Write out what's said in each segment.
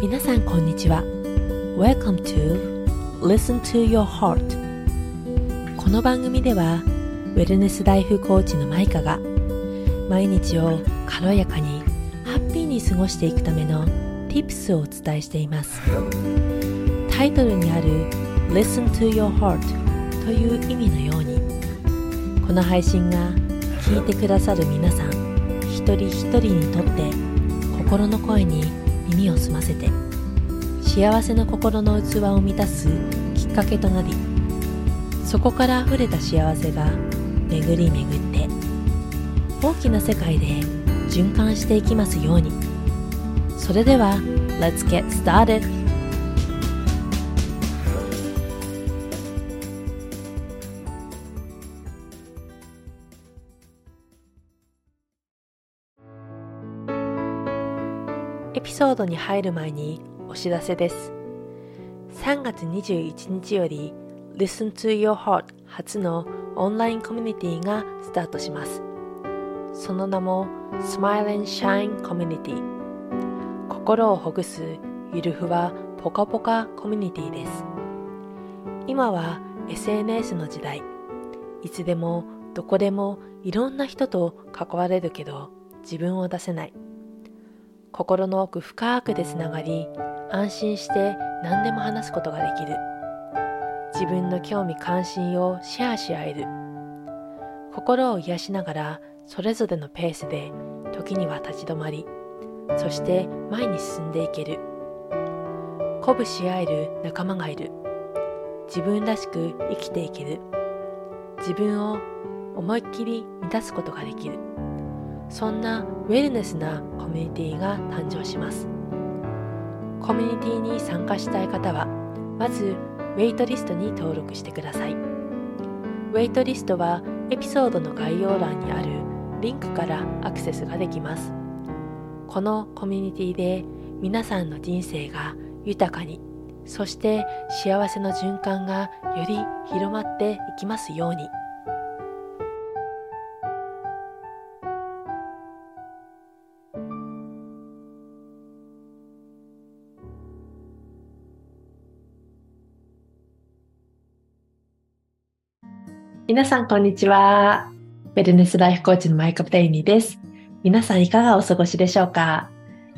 皆さんこんにちは。Welcome to Listen to Your Heart この番組ではウェルネスライフコーチのマイカが毎日を軽やかにハッピーに過ごしていくための Tips をお伝えしています。タイトルにある Listen to Your Heart という意味のようにこの配信が聞いてくださる皆さん一人一人にとって心の声にを澄ませて幸せの心の器を満たすきっかけとなりそこから溢れた幸せが巡り巡って大きな世界で循環していきますようにそれでは Let's get started! ソードに入る前にお知らせです。3月21日より Listen to Your Heart 初のオンラインコミュニティがスタートします。その名も Smile and Shine Community 心をほぐすゆるふわポカポカコミュニティです。今は SNS の時代。いつでもどこでもいろんな人と関われるけど自分を出せない。心の奥深くでつながり安心して何でも話すことができる。自分の興味関心をシェアし合える。心を癒しながらそれぞれのペースで時には立ち止まりそして前に進んでいける。鼓舞し合える仲間がいる。自分らしく生きていける。自分を思いっきり満たすことができる。そんなウェルネスなコミュニティが誕生します。コミュニティに参加したい方はまずウェイトリストに登録してください。ウェイトリストはエピソードの概要欄にあるリンクからアクセスができます。このコミュニティで皆さんの人生が豊かにそして幸せの循環がより広まっていきますように。皆さん、こんにちは。ベルネスライフコーチのマイク・プレイニーです。皆さん、いかがお過ごしでしょうか？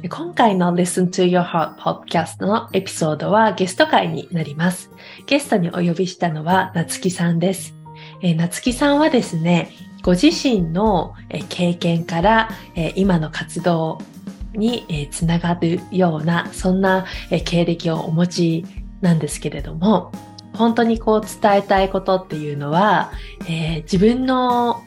今回の Listen to Your Heart Podcast のエピソードはゲスト会になります。ゲストにお呼びしたのは、なつきさんです。えー、なつきさんはですね、ご自身の経験から今の活動につながるような、そんな経歴をお持ちなんですけれども、本当にこう伝えたいことっていうのは、えー、自分の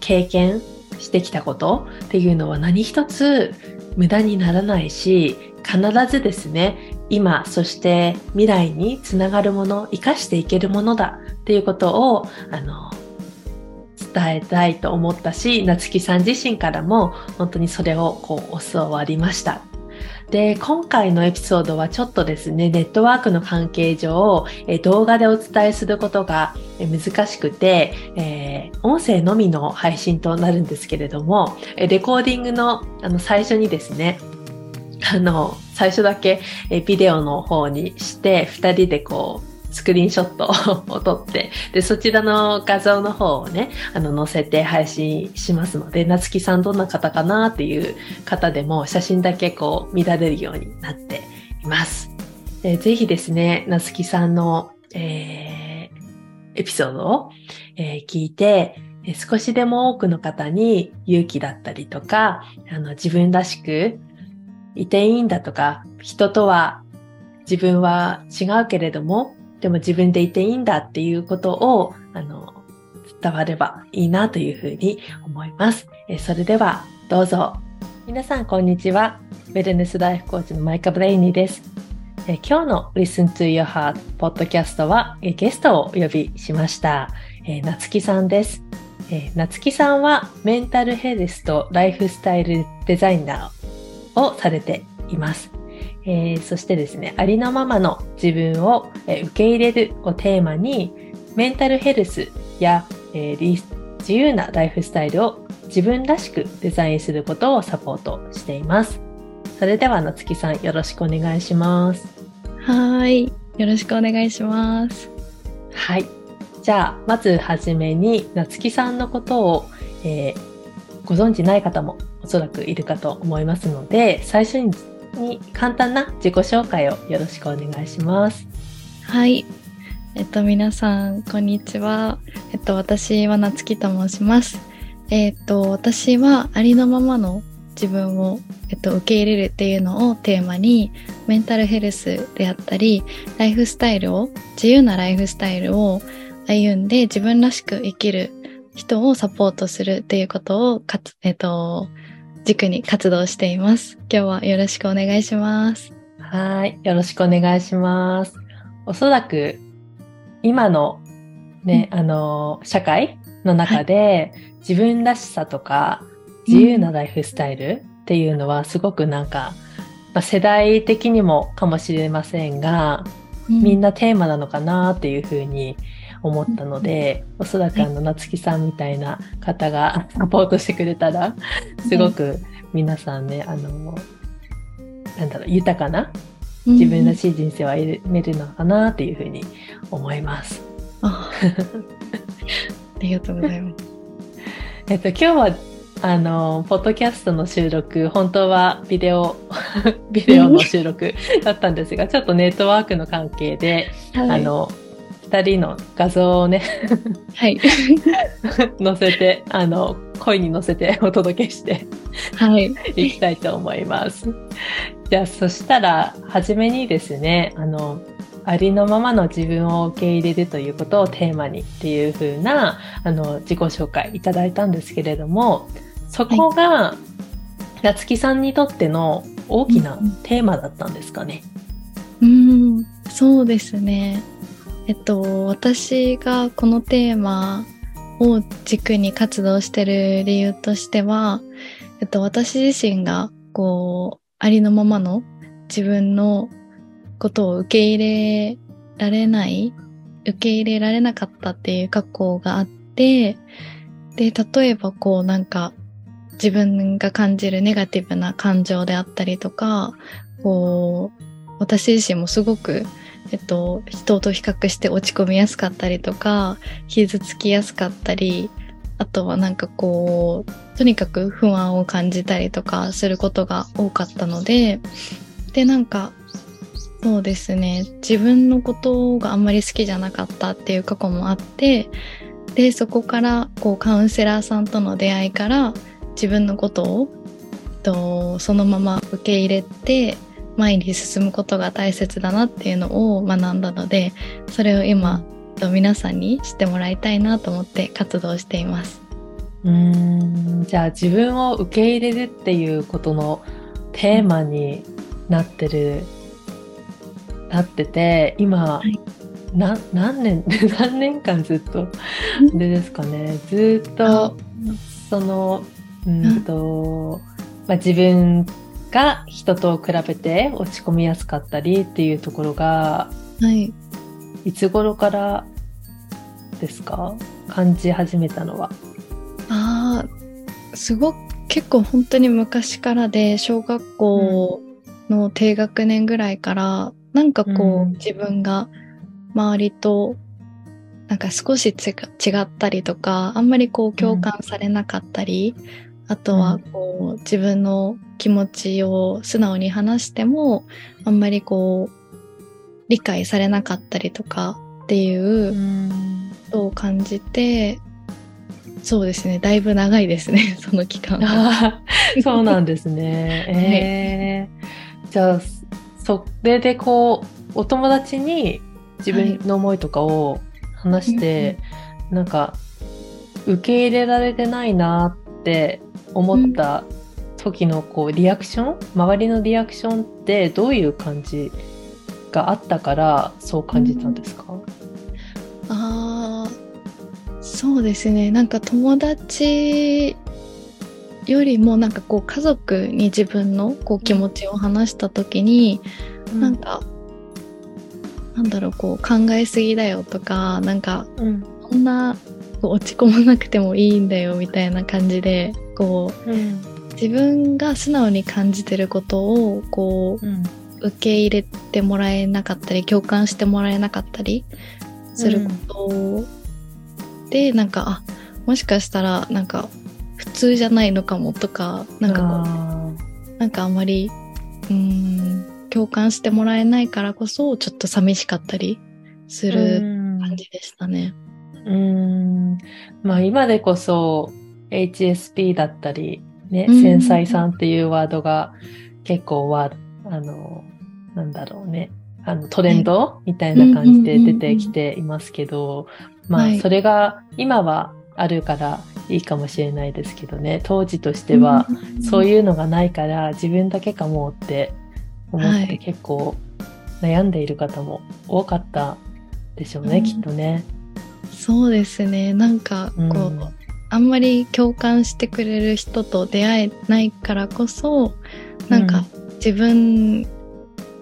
経験してきたことっていうのは何一つ無駄にならないし必ずですね今そして未来につながるもの生かしていけるものだっていうことをあの伝えたいと思ったし夏木さん自身からも本当にそれをこう教わりました。で、今回のエピソードはちょっとですね、ネットワークの関係上、え動画でお伝えすることが難しくて、えー、音声のみの配信となるんですけれども、レコーディングのあの最初にですね、あの、最初だけビデオの方にして、二人でこう、スクリーンショットを 撮って、で、そちらの画像の方をね、あの、載せて配信しますので、なつきさんどんな方かなっていう方でも写真だけこう見られるようになっています。でぜひですね、なつきさんの、えー、エピソードを、えー、聞いて、少しでも多くの方に勇気だったりとか、あの自分らしくいていいんだとか、人とは自分は違うけれども、でも自分でいていいんだっていうことを、あの、伝わればいいなというふうに思います。えそれでは、どうぞ。皆さん、こんにちは。ウェルネスライフコーチのマイカ・ブレイニーです。え今日の Listen to Your Heart ポッドキャストはえゲストをお呼びしました。えなつきさんです。えなつきさんはメンタルヘルスとライフスタイルデザイナーをされています。えー、そしてですね、ありのままの自分を、え受け入れるをテーマに、メンタルヘルスや、えー、自由なライフスタイルを自分らしくデザインすることをサポートしています。それでは夏木さんよろしくお願いします。はいよろしくお願いします。はい。じゃあまずはじめに夏木さんのことを、えー、ご存知ない方もおそらくいるかと思いますので最初にに簡単な自己紹介をよろしくお願いします。はい。えっと皆さんこんにちは。えっと私は夏木と申します。えっと私はありのままの自分を、えっと、受け入れるっていうのをテーマにメンタルヘルスであったりライフスタイルを自由なライフスタイルを歩んで自分らしく生きる人をサポートするっていうことをかつ、えっと、軸に活動しています。今日はよろしくお願いします。はい。よろしくお願いします。おそらく、今のね、うん、あの、社会の中で、はい、自分らしさとか、自由なライフスタイルっていうのはすごくなんか、まあ、世代的にもかもしれませんが、みんなテーマなのかなっていうふうに思ったので、おそらくあの夏木さんみたいな方が サポートしてくれたらすごく皆さんねあのなんだろう豊かな自分らしい人生を歩めるのかなっていうふうに思います。ありがとうございます。えっと今日はあの、ポッドキャストの収録、本当はビデオ、ビデオの収録だったんですが、ちょっとネットワークの関係で、はい、あの、二人の画像をねはい。載せて、あの、声に乗せてお届けしてはい。いきたいと思います。じゃあ、そしたら、はじめにですね、あの、ありのままの自分を受け入れるということをテーマにっていう風な、あの、自己紹介いただいたんですけれども、そこが、夏木さんにとっての大きなテーマだったんですかね？うん、うんそうですね。えっと、私がこのテーマを軸に活動してる理由としては、えっと、私自身が、こう、ありのままの自分のことを受け入れられない、受け入れられなかったっていう過去があって、で、例えばこうなんか自分が感じるネガティブな感情であったりとか、こう、私自身もすごく、えっと、人と比較して落ち込みやすかったりとか、傷つきやすかったり、あとはなんかこう、とにかく不安を感じたりとかすることが多かったので、で、なんか、そうですね、自分のことがあんまり好きじゃなかったっていう過去もあって、で、そこから、こう、カウンセラーさんとの出会いから、自分のことをとそのまま受け入れて前に進むことが大切だなっていうのを学んだのでそれを今皆さんに知ってもらいたいなと思って活動しています。うん。じゃあ自分を受け入れるっていうことのテーマになってる、うん、なってて今、はい、な何年 何年間ずっとでですかね。ずっとそのうん。と、まあ、自分が人と比べて落ち込みやすかったりっていうところが、はい、いつ頃からですか？感じ始めたのは。ああすごく結構本当に昔からで小学校の低学年ぐらいから、うん、なんかこう、うん、自分が周りとなんか少し違ったりとかあんまりこう共感されなかったり、あとはこう、自分の気持ちを素直に話してもあんまりこう理解されなかったりとかっていうことを感じて、そうですね。だいぶ長いですね。その期間は。そうなんですね。えー、じゃあそれでこうお友達に自分の思いとかを話して、はい、なんか受け入れられてないなって思った時のこうリアクション周りのリアクションってどういう感じがあったからそう感じたんですか、うん、あそうですね。なんか友達よりもなんかこう家族に自分のこう気持ちを話した時に、うん、なんかなんだろうこう考えすぎだよとかなんか、うん、こんな落ち込まなくてもいいんだよみたいな感じでこう、うん、自自分が素直に感じてることをこう、うん受け入れてもらえなかったり共感してもらえなかったりすることで、なんかあもしかしたらなんか普通じゃないのかもとかなんかこあうなんかあまりうーん共感してもらえないからこそちょっと寂しかったりすーるうん。感じでしたね。うん。まあ今でこそ HSP だったり、ね、うん。繊細さんっていうワードが結構は、あの、なんだろうね、あのトレンドみたいな感じで出てきていますけど、まはい。あそれが今はあるからいいかもしれないですけどね、当時としてはそうういうのがないから自分だけかもって思ってはい。結構悩んでいる方も多かったでしょうね、うん。きっとね。そうですね。なんかこう、うんあんまり共感してくれる人と出会えないからこそなんか自分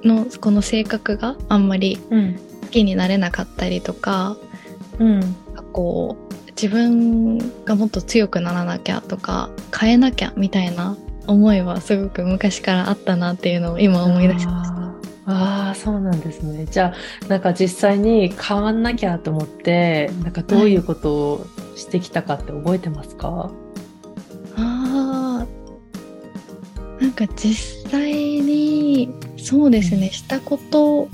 のこの性格があんまりうん好きになれなかったりとかうんこう自分がもっと強くならなきゃとか変えなきゃみたいな思いはすごく昔からあったなっていうのを今思い出しました。あーあーそうなんですね。じゃあなんか実際に変わんなきゃと思ってなんかどういうことをしてきたかって覚えてますか、あー。なんか実際にそうですね、うん。したこと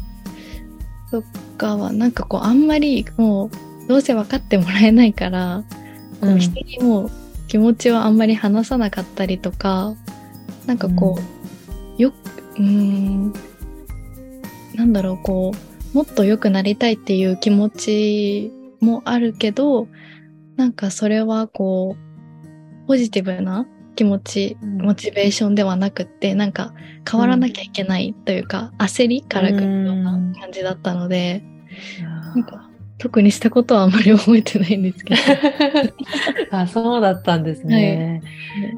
とかはなんかこうあんまりもうどうせ分かってもらえないから、こううん。人にもう気持ちはあんまり話さなかったりとかなんかこう、ようーんなんだろうこうもっと良くなりたいっていう気持ちもあるけどなんかそれはこうポジティブな気持ち、うん。モチベーションではなくってなんか変わらなきゃいけないというか、焦りからくるような感じだったので、なんか特にしたことはあんまり覚えてないんですけど。あそうだったんですね。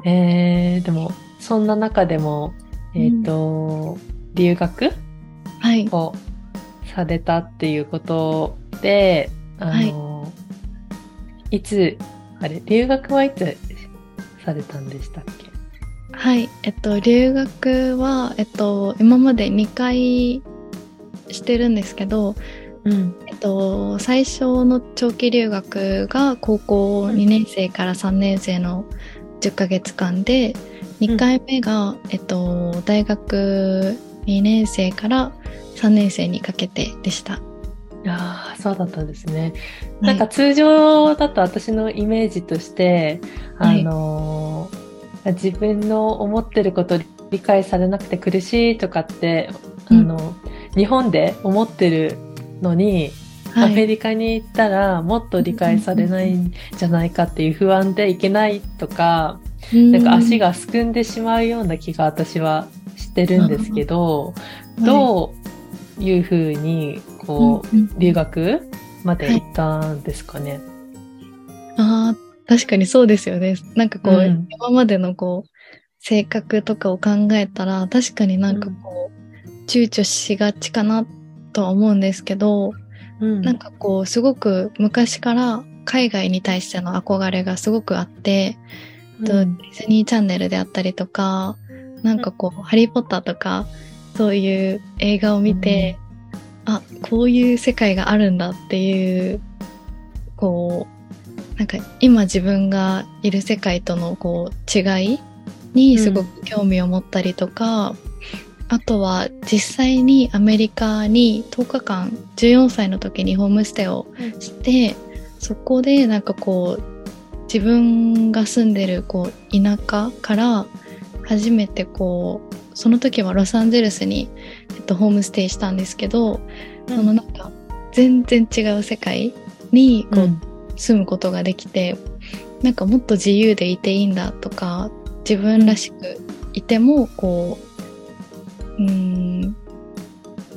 えーでもそんな中でもえっ、と、留学はい。をされたっていうことで、あの、い、つ、あれ、留学はいつされたんでしたっけ？はい、えっと、留学は、えっと、今まで2回してるんですけど、うん。えっと、最初の長期留学が高校2年生から3年生の10ヶ月間で、2回目が、えっと、大学2年生から3年生にかけてでした。ああ、そうだったんですね。なんか通常だと私のイメージとして、はいあのー自分の思ってること理解されなくて苦しいとかって、あの、日本で思ってるのに、はい、アメリカに行ったらもっと理解されないんじゃないかっていう不安でいけないとか、なんか足がすくんでしまうような気が私はしてるんですけど、うんどういうふうにこう、うんうん留学まで行ったんですかね。ああ、確かにそうですよね。なんかこう、うん。今までのこう、性格とかを考えたら、確かになんかこう、躊躇しがちかなとは思うんですけど、うん。なんかこう、すごく昔から海外に対しての憧れがすごくあって、とうん。ディズニーチャンネルであったりとか、なんかこう、ハリー・ポッターとか、そういう映画を見て、あ、こういう世界があるんだっていう、こう、なんか今自分がいる世界とのこう違いにすごく興味を持ったりとか、あとは実際にアメリカに10日間14歳の時にホームステイをして、そこでなんかこう自分が住んでるこう田舎から初めてこうその時はロサンゼルスに、えっと、ホームステイしたんですけど、うん。そのなんか全然違う世界にこう、うん。住むことができてなんかもっと自由でいていいんだとか自分らしくいてもこううーん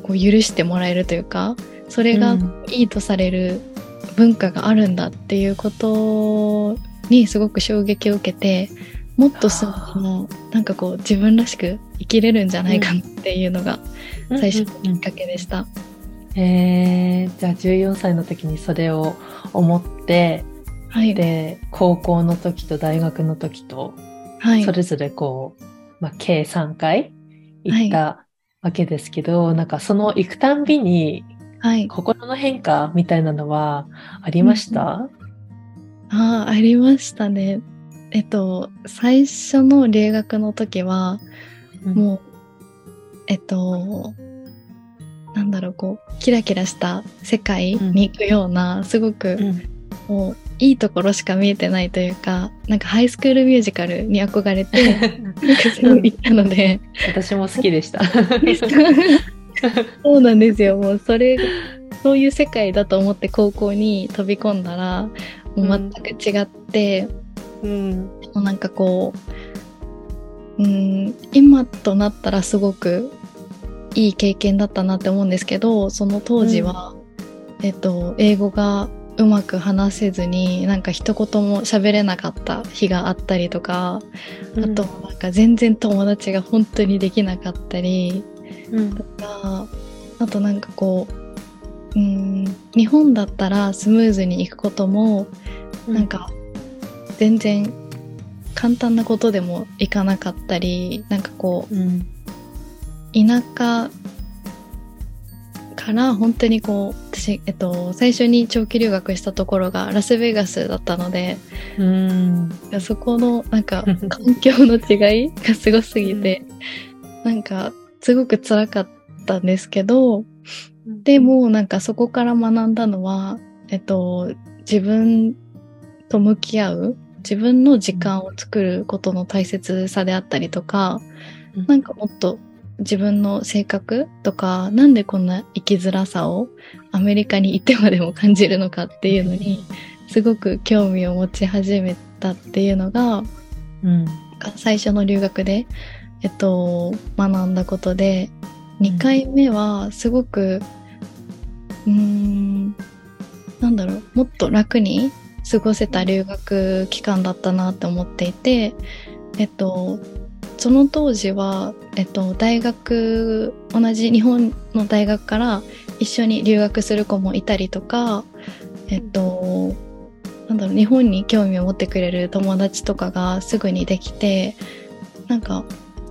こう許してもらえるというかそれがうん。いいとされる文化があるんだっていうことにすごく衝撃を受けてもっとすのなんかこう自分らしく生きれるんじゃないかなっていうのが最初のきっかけでした。えー、じゃあ14歳の時にそれを思って、はい、で、高校の時と大学の時とはいそ。れぞれこう、まあ、計3回行ったわけですけど、なんかその行くたんびにはい。心の変化みたいなのはありました、ああ、ありましたね。えっと、最初の留学の時は、うん。もう、えっと、なんだろう、こう、キラキラした世界に行くような、すごく、うん。もう、いいところしか見えてないというか、なんかハイスクールミュージカルに憧れて、なんかすごい行ったので、私も好きでした。そうなんですよ。もうそれ、そういう世界だと思って高校に飛び込んだら、もう全く違って、うん。もうなんかこう、うん、今となったらすごくいい経験だったなって思うんですけど、その当時は、えっと、英語がうまく話せずに、なんか一言も喋れなかった日があったりとか、あとなんか全然友達が本当にできなかったり、うん。とかあとなんかこううん日本だったらスムーズにいくことも、なんか全然簡単なことでもいかなかったりなんかこううん。田舎から本当にこう私、えっと、最初に長期留学したところがラスベガスだったのでうん。そこのなんか 環境の違いがすごすぎて、なんかすごく辛かったんですけど、でもなんかそこから学んだのは、えっと、自分と向き合う、自分の時間を作ることの大切さであったりとか、うん。なんかもっと自分の性格とか、なんでこんな生きづらさをアメリカに行ってまでも感じるのかっていうのに、すごく興味を持ち始めたっていうのが、うん。最初の留学で、えっと、学んだことで、2回目はすごく、うーん、なんだろう、もっと楽に過ごせた留学期間だったなって思っていて、えっと、その当時は、えっと、大学、同じ日本の大学から一緒に留学する子もいたりとか、えっと、なんだろう、日本に興味を持ってくれる友達とかがすぐにできて、なんか、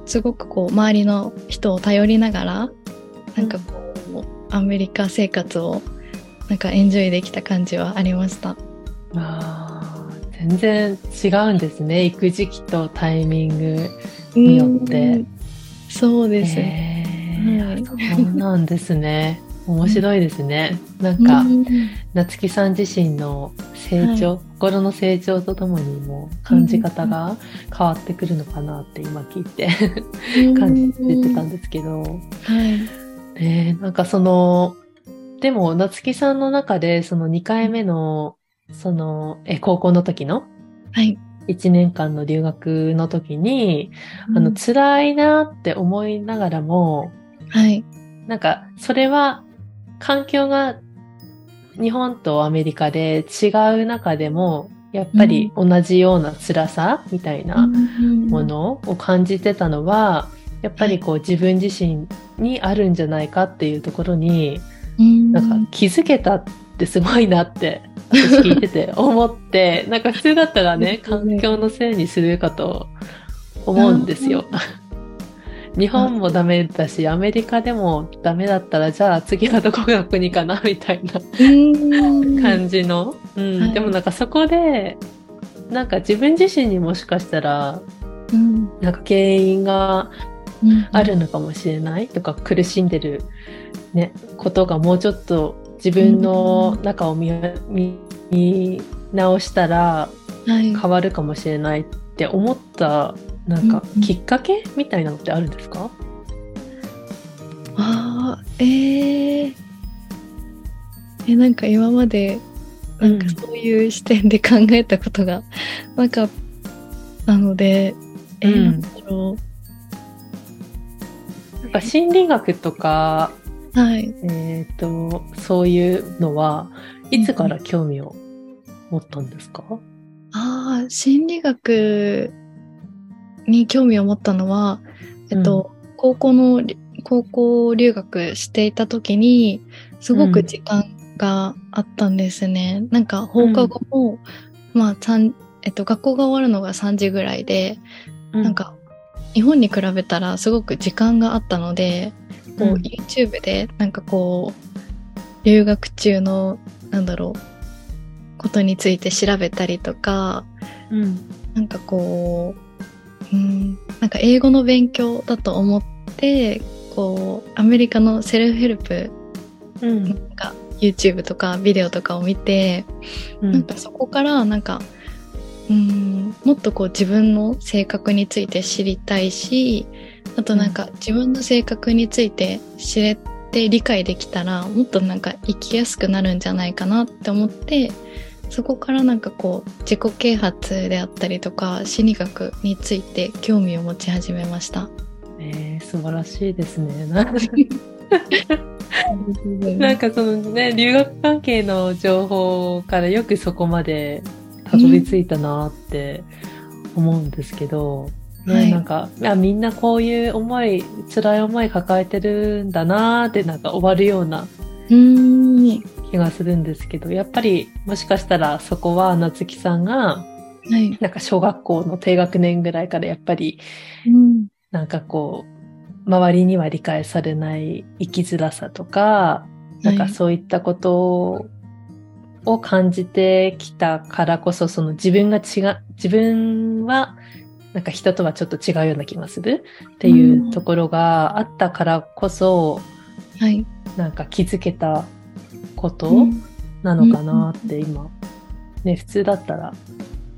すごくこう、周りの人を頼りながら、なんかこう、アメリカ生活を、なんかエンジョイできた感じはありました。あー全然違うんですね。行く時期とタイミングによって。うん。そうです。ね。へー。はいそうなんですね。面白いですね。なんかうん。夏木さん自身の成長、心の成長とともにも感じ方が変わってくるのかなって今聞いて感じてたんですけど、はい。ねえなんかその、でも夏木さんの中でその2回目の、その、え、高校の時の？はい。1年間の留学の時に、あの、辛いなって思いながらも、はい。なんか、それは、環境が日本とアメリカで違う中でも、やっぱり同じような辛さみたいなものを感じてたのは、やっぱりこう自分自身にあるんじゃないかっていうところに、うん。なんか気づけたってすごいなって、私聞いてて 思って、なんか普通だったらね、環境のせいにするかと思うんですよ。日本もダメだし、アメリカでもダメだったら、じゃあ次はどこが国かなみたいなうん。感じの。うん。はい。でもなんかそこで、なんか自分自身にもしかしたら、うん。なんか原因がうん。あるのかもしれないとか苦しんでる、ね、ことがもうちょっと自分の中を見,、直したらはい。変わるかもしれないって思ったなんかうんきっかけみたいなのってあるんですか、ああ、えええ、なんか今まで、なんかそういう視点で考えたことがなかったので、えーうん。なんだろなんか心理学とか、う。はい。えー、とそういうのはいつから興味を持ったんですか、ああ、心理学に興味を持ったのは、えっと、高校のり、高校留学していた時に、すごく時間があったんですね。なんか放課後も、まあ、三えっと、学校が終わるのが3時ぐらいで、なんか日本に比べたらすごく時間があったので、こううん。YouTube でなんかこう留学中のなんだろうことについて調べたりとかうん。なんかこううんなんか英語の勉強だと思ってこうアメリカのセルフヘルプうん。YouTube とかビデオとかを見て、うん。なんかそこからなんかうんもっとこう自分の性格について知りたいしあとなんか自分の性格について知れて理解できたらもっとなんか生きやすくなるんじゃないかなって思ってそこからなんかこう自己啓発であったりとか心理学について興味を持ち始めました。えー素晴らしいですね。なんかそのね、留学関係の情報からよくそこまでたどり着いたなって思うんですけど、ねはい。なんかいやみんなこういう思い、辛い思い抱えてるんだなってなんか終わるような気がするんですけど、やっぱりもしかしたらそこは夏木さんがはい、なんか小学校の低学年ぐらいからやっぱりうん。なんかこう、周りには理解されない生きづらさとか、なんかそういったことを感じてきたからこそ、その自分が違う、自分はなんか人とはちょっと違うような気がする？っていうところがあったからこそ、はい、なんか気づけたことうん。なのかなって今、ね、普通だったら、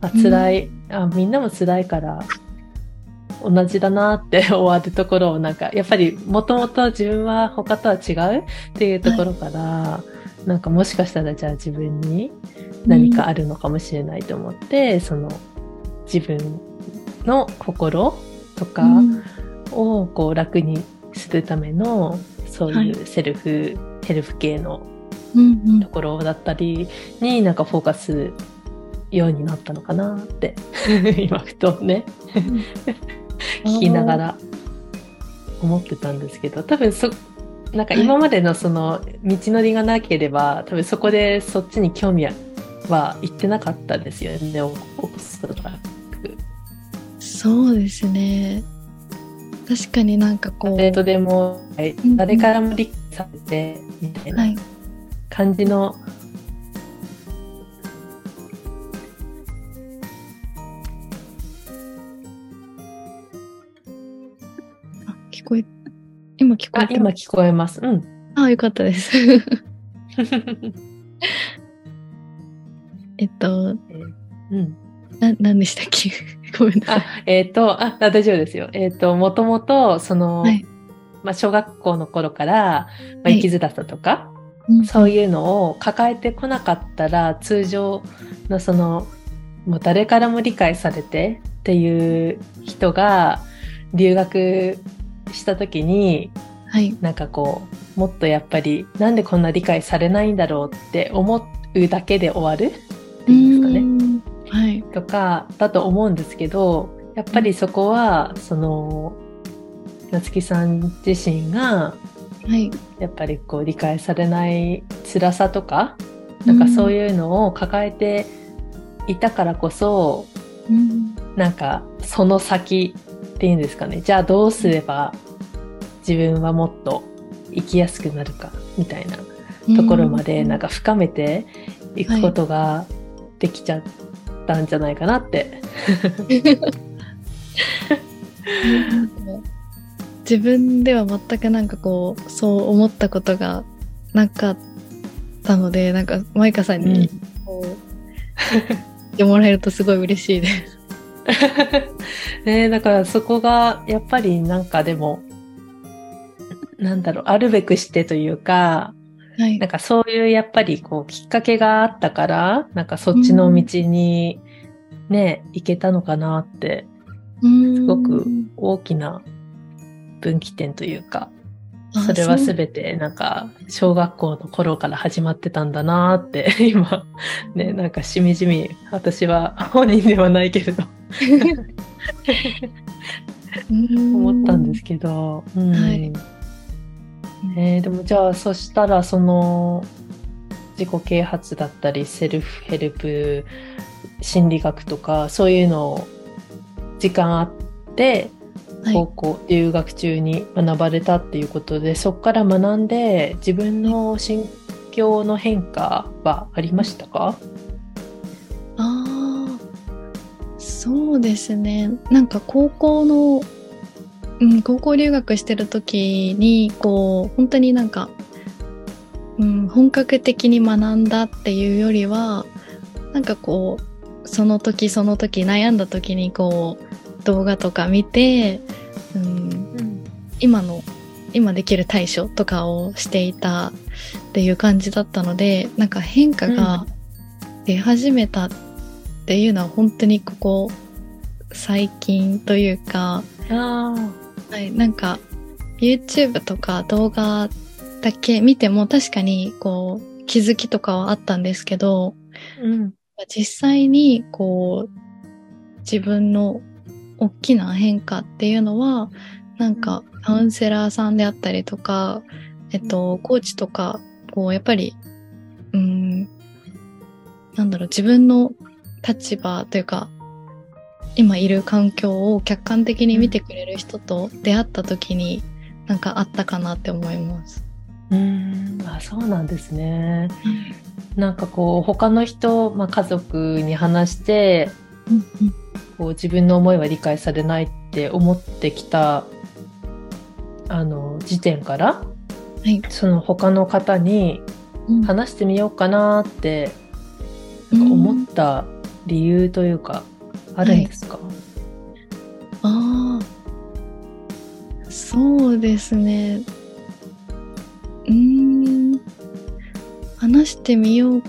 あ、辛い、あ、みんなも辛いから、同じだなって 終わるところをなんか、やっぱりもともと自分は他とは違う？っていうところから、なんかもしかしたらじゃあ自分に何かあるのかもしれないと思って、その自分の心とかうん。をこう楽にするための、そうはい。いうセルフ、ヘルプ系のところだったりになんかフォーカスようになったのかなって 今ふとね。聞きながら思ってたんですけど多分そなんか今までのその道のりがなければ多分そこでそっちに興味は行ってなかったですよねおそうですね。確かになんかこう、誰とでもはい。ん誰からも理解されてみたいはない。感じの。あ聞こえ、今聞こえ今聞こえます。うん。あ、よかったです。えっと、うん。な、何でしたっけ？ごめんなさい。あ、えっ、と、あ、あ大丈夫ですよ。えっ、と、もともと、その、はいまあ、小学校の頃から、まあ、はい生きづらさとか、うんそういうのを抱えてこなかったら、通常のその、もう誰からも理解されてっていう人が、留学した時に、はい。なんかこう、もっとやっぱり、なんでこんな理解されないんだろうって思うだけで終わるっていうんですかね。ね。はい。とかだと思うんですけどやっぱりそこはその夏木さん自身がはい。やっぱりこう理解されない辛さとかなんかそういうのを抱えていたからこそうん。なんかその先っていうんですかねじゃあどうすれば自分はもっと生きやすくなるかみたいなところまでなんか深めていくことができちゃったんじゃないかなって。自分では全くなんかこうそう思ったことがなかったのでなんかマイカさんにこう、言ってもらえるとすごい嬉しいです。ねだからそこがやっぱりなんかでもなんだろうあるべくしてというかはい。なんかそういうやっぱりこうきっかけがあったからなんかそっちの道にね、行けたのかなってすすごく大きな分岐点というかそれは全てなんか小学校の頃から始まってたんだなって 今ねなんかしみじみ私は本人ではないけれど。思ったんですけど、うん。はいね、でもじゃあそしたらその自己啓発だったりセルフヘルプ心理学とかそういうのを時間あではい高校留学中に学ばれたっていうことで、そこから学んで自分の心境の変化はありましたか、ああ、そうですね。なんか高校の、うん、高校留学してる時に、こう、本当になんか、うん、本格的に学んだっていうよりは、なんかこう、その時その時悩んだ時にこう、動画とか見て、うん、今の、今できる対処とかをしていたっていう感じだったので、なんか変化が出始めたっていうのは本当にここ最近というか、あはい、なんか YouTube とか動画だけ見ても確かにこう気づきとかはあったんですけど、うん。実際にこう自分の大きな変化っていうのはなんかカウンセラーさんであったりとか、えっと、コーチとか、こうやっぱり、うーん、なんだろう、自分の立場というか、今いる環境を客観的に見てくれる人と出会った時に、なんかあったかなって思います。うんあそうなんですね。なんかこう他の人、まあ、家族に話してうんこう自分の思いは理解されないって思ってきたあの時点からはい。その他の方にうん話してみようかなって思った理由というかあるんですか、ああ、そうですね。うーん、話してみようっ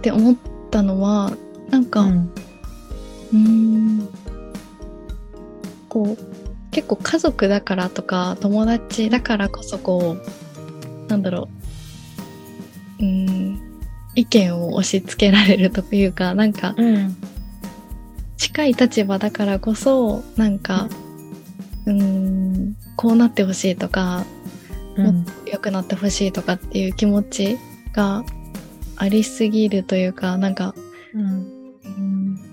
て思ったのは、なんか、うん。こう結構家族だからとか友達だからこそこうなんだろう。うーん。意見を押し付けられるというかなんかうん近い立場だからこそなんかうーんこうなってほしいとかうん。良くなってほしいとかっていう気持ちがありすぎるというかなんかうんうん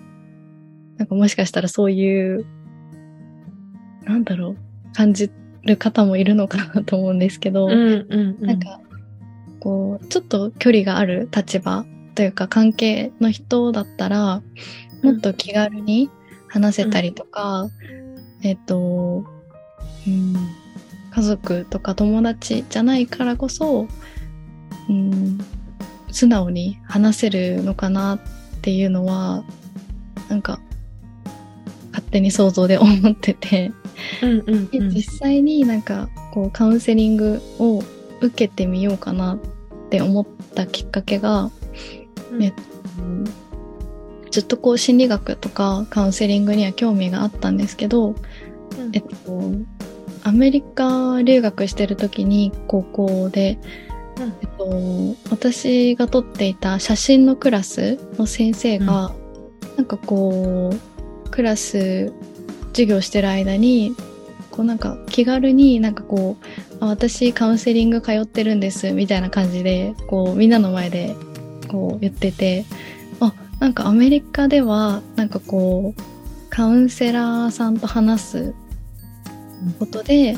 なんかもしかしたらそういう、なんだろう、感じる方もいるのかなと思うんですけど、うんうんうん。なんか、こう、ちょっと距離がある立場というか関係の人だったら、もっと気軽に話せたりとか、えっと、うん、家族とか友達じゃないからこそ、うん、素直に話せるのかなっていうのは、なんか、勝手に想像で思ってて、うんうんでうん。実際になんかこうカウンセリングを受けてみようかなって思ったきっかけが、うん。えっとずっとこう心理学とかカウンセリングには興味があったんですけど、えっと、アメリカ留学してる時に高校で、うん。えっと、私が取っていた写真のクラスの先生が、なんかこうクラス授業してる間にこうなんか気軽になんかこうあ私カウンセリング通ってるんですみたいな感じでこうみんなの前でこう言っててあなんかアメリカではなんかこうカウンセラーさんと話すことで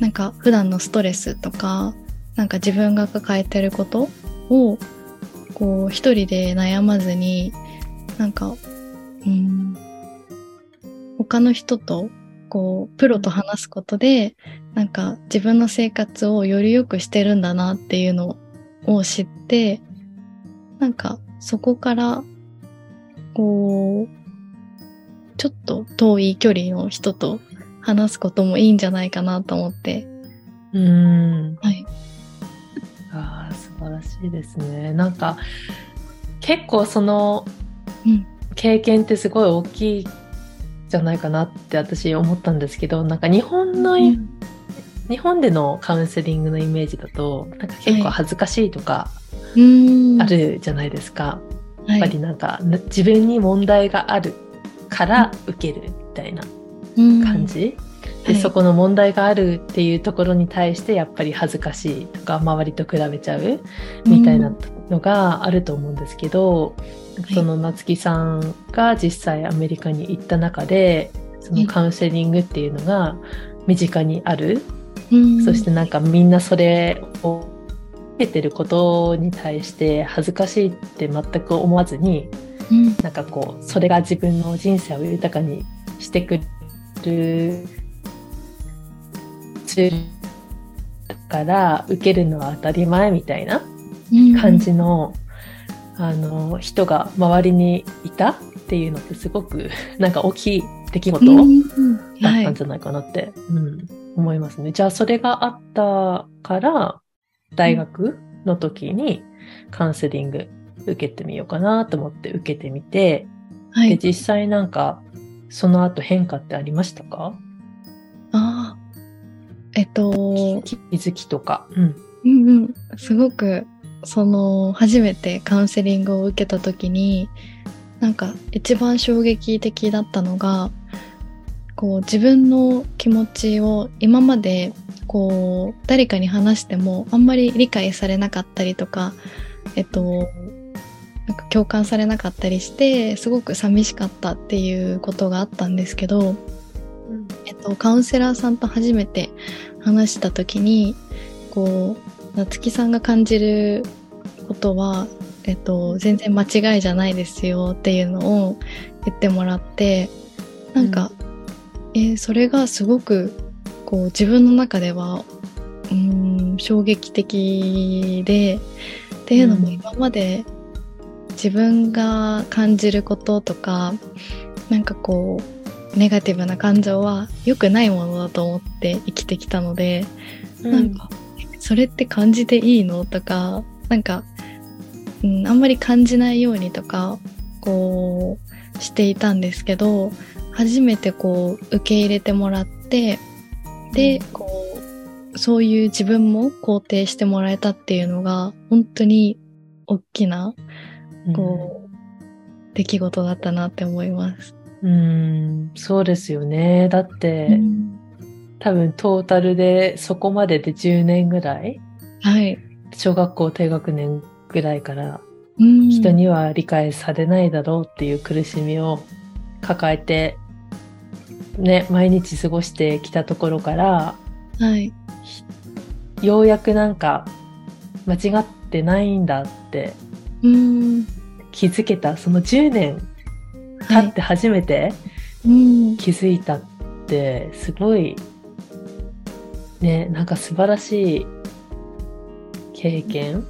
なんか普段のストレスとかなんか自分が抱えてることをこう一人で悩まずになんかうん他の人とこうプロと話すことでなんか自分の生活をより良くしてるんだなっていうのを知ってなんかそこからこうちょっと遠い距離の人と話すこともいいんじゃないかなと思って。うん。はい。ああ素晴らしいですね。なんか結構そのうん。経験ってすごい大きいじゃないかなって私思ったんですけどなんか日本の、うん。日本でのカウンセリングのイメージだとなんか結構恥ずかしいとかうん。あるじゃないですか、っぱりなんかな自分に問題があるから受けるみたいな感じ、で、はい。そこの問題があるっていうところに対してやっぱり恥ずかしいとか周りと比べちゃうみたいなのがあると思うんですけど、い。その夏木さんが実際アメリカに行った中でそのカウンセリングっていうのが身近にある、うん。そしてなんかみんなそれを受けてることに対して恥ずかしいって全く思わずにうん。なんかこうそれが自分の人生を豊かにしてくるから受けるのは当たり前みたいな感じの,、あの人が周りにいたっていうのってすごく なんか大きい出来事だうん。はいったんじゃないかなって、うん思いますね。じゃあそれがあったから大学の時にカウンセリング受けてみようかなと思って受けてみて、ではい。実際なんかその後変化ってありましたか？ああ。えっと、気づきとか。うん。うんうん。すごく、その、初めてカウンセリングを受けた時に、なんか一番衝撃的だったのが、こう自分の気持ちを今までこう誰かに話してもあんまり理解されなかったりとか、えっと、なんか共感されなかったりしてすごく寂しかったっていうことがあったんですけど、えっと、カウンセラーさんと初めて話した時にこう夏木さんが感じることは、えっと、全然間違いじゃないですよっていうのを言ってもらってなんか、えーそれがすごくこう自分の中ではうーん衝撃的でっていうのもうん。今まで自分が感じることとかなんかこうネガティブな感情は良くないものだと思って生きてきたので、なんかそれって感じていいのとかなんか、うん、あんまり感じないようにとかこうしていたんですけど初めてこう受け入れてもらってで、こうそういう自分も肯定してもらえたっていうのが本当に大きなうん、こう、出来事だったなって思います。うん、そうですよね。だって、多分トータルでそこまでで10年ぐらいはい。小学校低学年ぐらいからうん人には理解されないだろうっていう苦しみを抱えて、ね、毎日過ごしてきたところから、はい。ようやくなんか間違ってないんだってうん。気づけた、その10年はい。経って初めてうん。気づいたって、すごい、ね、なんか素晴らしい経験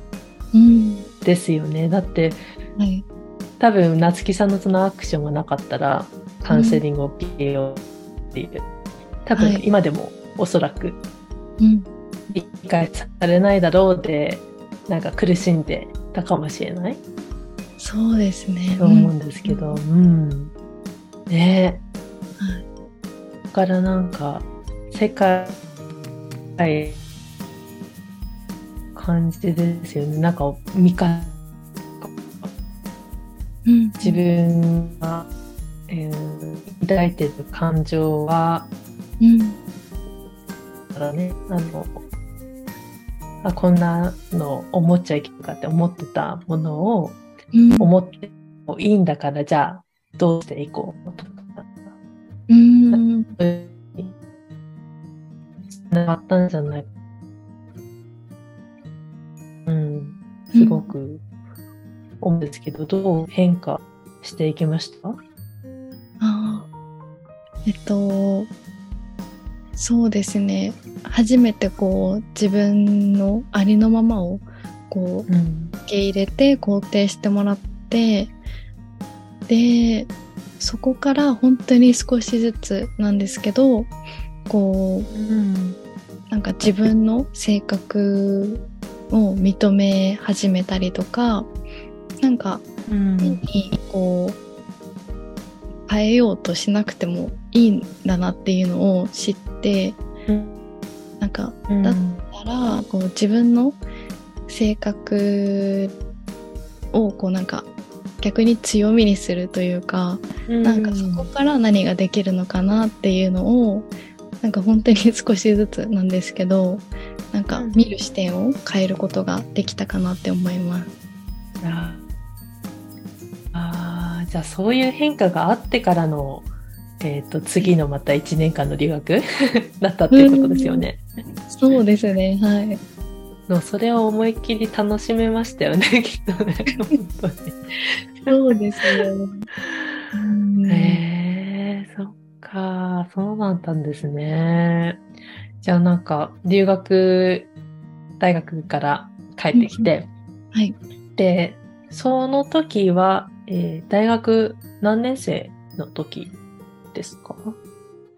うん。ですよね。だってはい。多分夏木さんのそのアクションがなかったらカウンセリングを受けようっていう、多分はい。今でもおそらく。うん。理解されないだろうでなんか苦しんでたかもしれない。そうですね。と思うんですけど、うん、ねえ、はいだからなんか世界感じですよね。なんか見かうん。自分が、えー抱いてる感情はうん。だからねあのあこんなの思っちゃいけないかって思ってたものをうん。思ってもいいんだからじゃあどうしていこうとかうん。ながったんじゃないうんすごく思うんですけど、どう変化していきました？えっと、そうですね。初めてこう、自分のありのままを、こう、うん。受け入れて肯定してもらってでそこから本当に少しずつなんですけどこうん。うなんか自分の性格を認め始めたりとかなんかうん。こう変えようとしなくてもいいんだなっていうのを知ってなんかうん。だたらこう自分の性格をこうなんか逆に強みにするというか、なんかそこから何ができるのかなっていうのをなんか本当に少しずつなんですけどなんか見る視点を変えることができたかなって思います。ああー。じゃあそういう変化があってからのえっ、と、次のまた1年間の留学 だったっていうことですよね。そうですね。はい。のそれを思いっきり楽しめましたよね、きっとね。本当に。そうですよ。うんへえ、そっか、そうなったんですね。じゃあなんか、留学、大学から帰ってきて、はい。で、その時は、えー大学何年生の時ですか？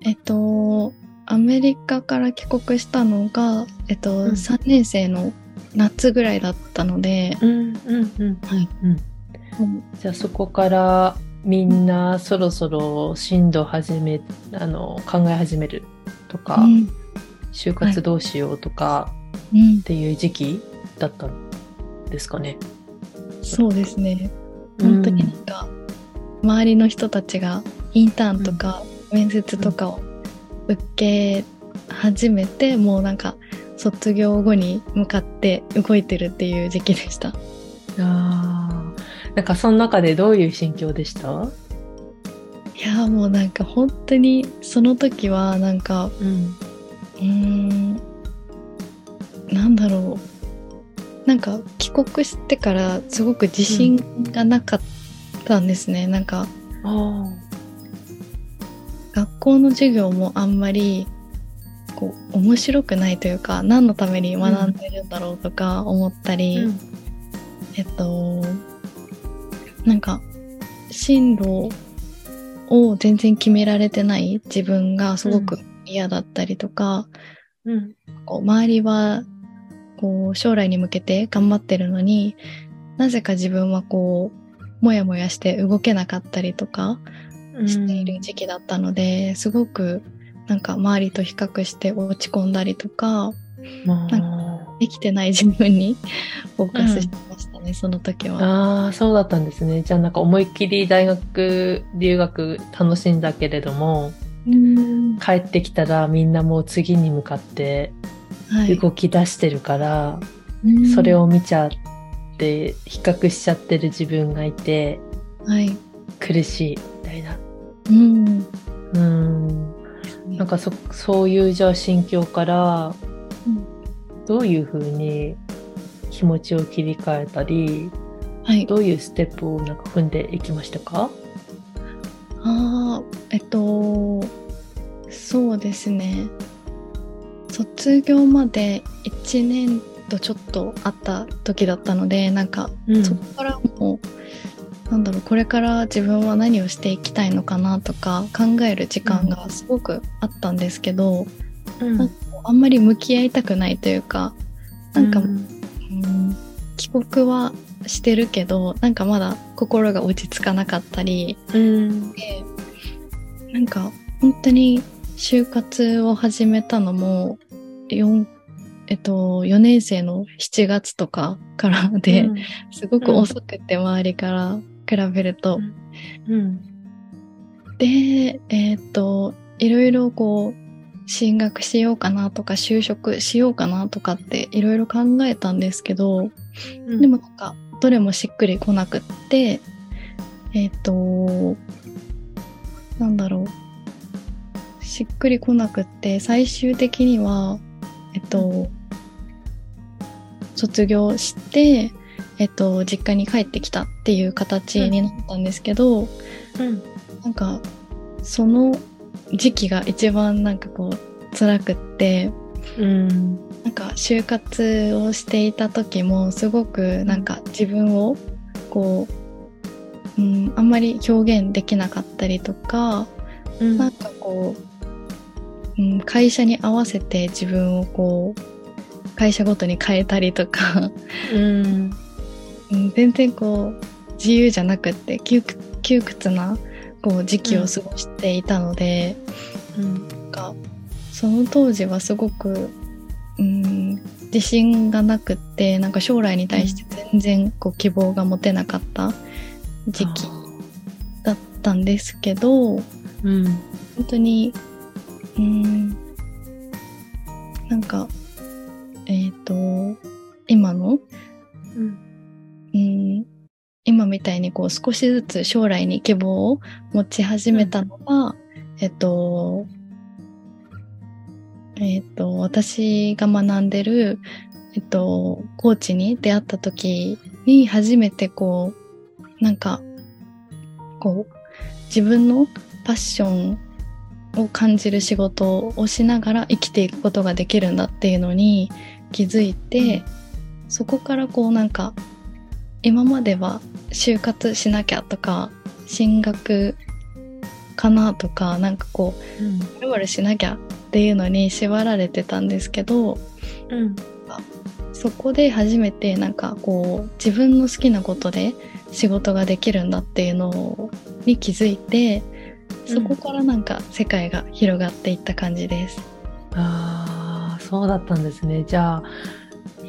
えっと、アメリカから帰国したのが、えっと、うん3年生の夏ぐらいだったので、うん、うん、うん。はい。うんうんじゃあそこからみんなそろそろ進路始め、あの、考え始めるとか、うん就活どうしようとかうんっていう時期だったんですかね？そうですね。本当になんか、周りの人たちがインターンとか面接とかを受け始めて、もうなんか卒業後に向かって動いてるっていう時期でした。あーなんかその中でどういう心境でした？いやーもうなんか本当にその時はなんかうん。うーんなんだろうなんか帰国してからすごく自信がなかったんですね、なんかあ学校の授業もあんまりこう面白くないというか何のために学んでるんだろうとか思ったり、うんえっとなんか進路を全然決められてない自分がすごく嫌だったりとか、うん。こう周りはこう将来に向けて頑張ってるのになぜか自分はこうもやもやして動けなかったりとかしている時期だったので、すごくなんか周りと比較して落ち込んだりとかまできてない自分に フォーカスしてましたね、その時は。ああー、そうだったんですね。じゃあなんか思いっきり大学留学楽しんだけれども、うん。帰ってきたらみんなもう次に向かってはい。動き出してるから、うん。それを見ちゃって比較しちゃってる自分がいてはい。苦しい。みたいな。うん。うん。なんかそそういうじゃあ心境からうんどういうふうに気持ちを切り替えたりはい。どういうステップをなんか踏んでいきましたか？ああ、えっと、そうですね。卒業まで1年とちょっとあった時だったので、なんか、うんそこからもう、なんだろう、これから自分は何をしていきたいのかなとか考える時間がすごくあったんですけど、うん。なんかあんまり向き合いたくないというか、なんか、うん。うん帰国はしてるけど、なんかまだ心が落ち着かなかったり、うん。でなんか本当に就活を始めたのも4えっと4年生の7月とかからで、うん。すごく遅くて周りから比べると、うん。でえっといろいろこう進学しようかなとか就職しようかなとかっていろいろ考えたんですけど、うん。でもなんかどれもしっくりこなくってえっ、となんだろう。しっくりこなくって最終的にはえっと卒業してえっと実家に帰ってきたっていう形になったんですけど、うん。なんかその時期が一番なんかこう辛くってうん。なんか就活をしていた時もすごくなんか自分をこう、うん、あんまり表現できなかったりとか、うん。なんかこう、うん、会社に合わせて自分をこう会社ごとに変えたりとか、うんうん、全然こう自由じゃなくって窮屈窮屈なこう時期を過ごしていたので、うん。なその当時はすごくうん自信がなくってなんか将来に対して全然こう希望が持てなかった時期だったんですけど本うん。当にうんなんかえっ、と今のうんうん。今みたいにこう少しずつ将来に希望を持ち始めたのが、えっと、えっと、私が学んでる、えっと、コーチに出会った時に初めてこう、なんか、こう、自分のパッションを感じる仕事をしながら生きていくことができるんだっていうのに気づいて、そこからこうなんか、今までは就活しなきゃとか、進学かなとか、なんかこう、うんまるまるしなきゃっていうのに縛られてたんですけど、うんそこで初めてなんかこう自分の好きなことで仕事ができるんだっていうのに気づいてそこからなんか世界が広がっていった感じです。ああ、そうだったんですね。じゃあ、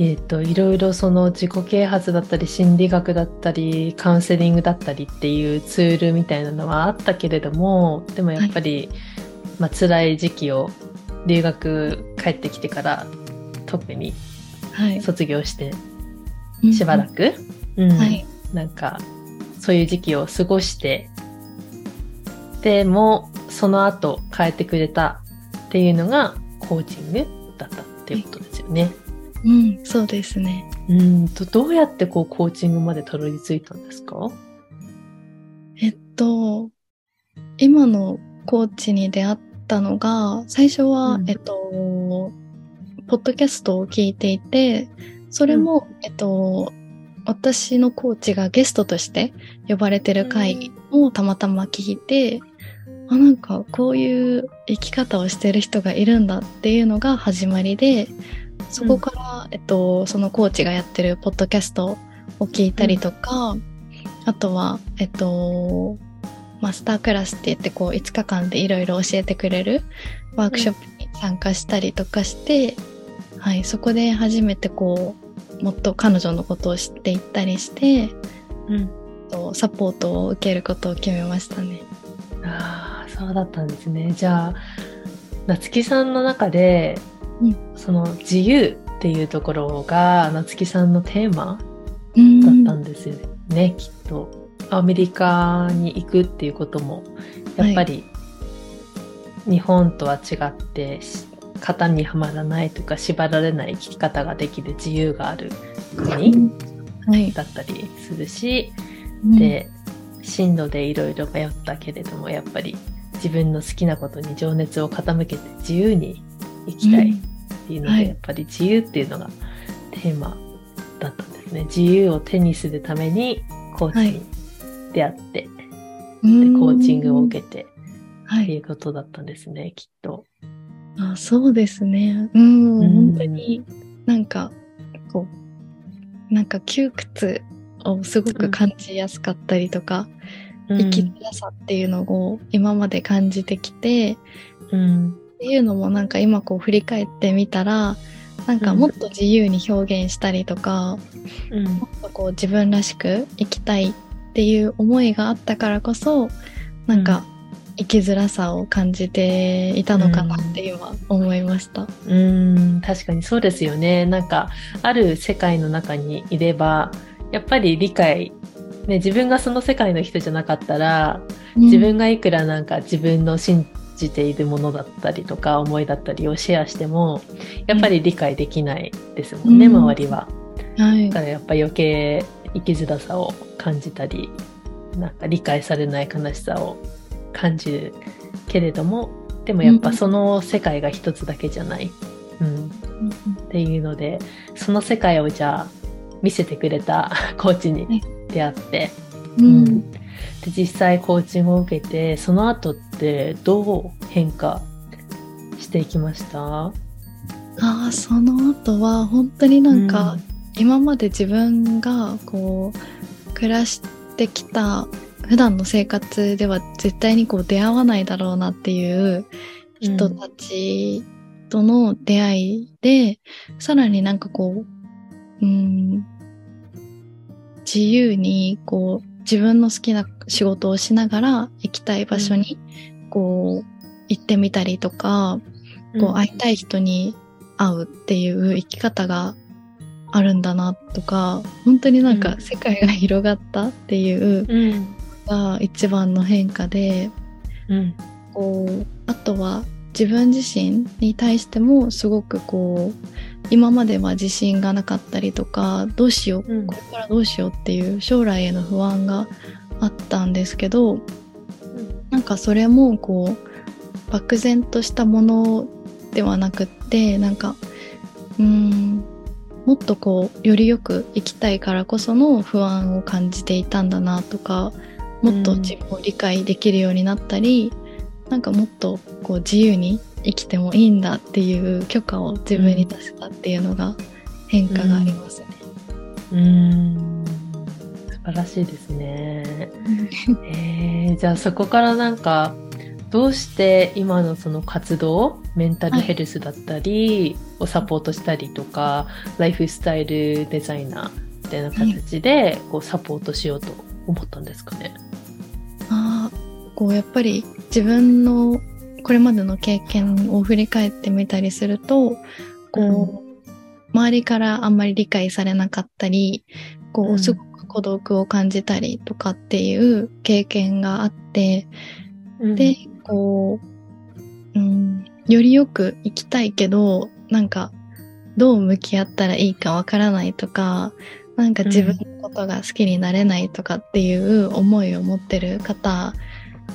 えっ、と、いろいろその自己啓発だったり、心理学だったり、カウンセリングだったりっていうツールみたいなのはあったけれども、でもやっぱり、まあ辛い時期を留学帰ってきてから特にはい。卒業してうんしばらく、うんはい。なんかそういう時期を過ごしてでもその後変えてくれたっていうのがコーチングだったっていうことですよね。うん、そうですね。うんとどうやってこうコーチングまでたどり着いたんですか？えっと、今のコーチに出会ったのが、最初は、うん。えっと、ポッドキャストを聞いていて、それも、えっと、私のコーチがゲストとして呼ばれてる回をたまたま聞いて、あ、なんかこういう生き方をしてる人がいるんだっていうのが始まりで、そこから、えっと、そのコーチがやってるポッドキャストを聞いたりとか、あとは、えっと、マスタークラスって言って、こう、5日間でいろいろ教えてくれるワークショップに参加したりとかして、はい、そこで初めてこう、もっと彼女のことを知っていったりして、うんとサポートを受けることを決めましたね。ああそうだったんですね。じゃあ夏木さんの中で、うんその自由っていうところが夏木さんのテーマうんだったんですよね、きっと。アメリカに行くっていうこともやっぱり日本とは違ってし型にはまらないとか縛られない生き方ができる自由がある国はい。だったりするし、うん、で進路でいろいろ迷ったけれどもやっぱり自分の好きなことに情熱を傾けて自由に生きたい。っていうので、うんはい。やっぱり自由っていうのがテーマだったんですね。自由を手にするためにコーチに出会って、うん。でコーチングを受けてはい。っていうことだったんですねきっと。あそうですね。うん、うん。本当になんか、こう、なんか窮屈をすごく感じやすかったりとか、生きづらさっていうのを今まで感じてきて、うんっていうのもなんか今こう振り返ってみたら、なんかもっと自由に表現したりとか、うん。もっとこう自分らしく生きたいっていう思いがあったからこそ、なんか生きづらさを感じていたのかなって今思いました。うん。確かにそうですよね。なんかある世界の中にいればやっぱり理解、ね、自分がその世界の人じゃなかったら自分がいくらなんか自分の信じているものだったりとか思いだったりをシェアしてもやっぱり理解できないですもんね、うん。周りは。はい。だからやっぱ余計生きづらさを感じたりなんか理解されない悲しさを感じるけれどもでもやっぱその世界が一つだけじゃない、うん、っていうのでその世界をじゃあ見せてくれたコーチに出会って、ううんんで実際コーチングを受けてその後ってどう変化していきました？ああその後は本当になんか、今まで自分がこう暮らしてきた普段の生活では絶対にこう出会わないだろうなっていう人たちとの出会いで、さらになんかこう、うん、自由にこう自分の好きな仕事をしながら行きたい場所にこう行ってみたりとか、こう会いたい人に会うっていう生き方があるんだなとか本当になんかうん世界が広がったっていうが一番の変化でうん。こうあとは自分自身に対してもすごくこう今までは自信がなかったりとかどうしよう、うん。これからどうしようっていう将来への不安があったんですけどなんかそれもこう漠然としたものではなくってなんかうーんもっとこうよりよく生きたいからこその不安を感じていたんだなとかもっと自分を理解できるようになったり、なんかもっとこう自由に生きてもいいんだっていう許可を自分に出せたっていうのが変化がありますね。うん素晴らしいですね。えー、じゃあそこからなんかどうして今のその活動メンタルヘルスだったり、をサポートしたりとかライフスタイルデザイナーみたいな形でこうサポートしようと思ったんですかね？あーこうやっぱり自分のこれまでの経験を振り返ってみたりするとこう、周りからあんまり理解されなかったりこうん。うすごく孤独を感じたりとかっていう経験があって、でこう、うん、よりよく生きたいけどなんかどう向き合ったらいいかわからないとかなんか自分のことが好きになれないとかっていう思いを持ってる方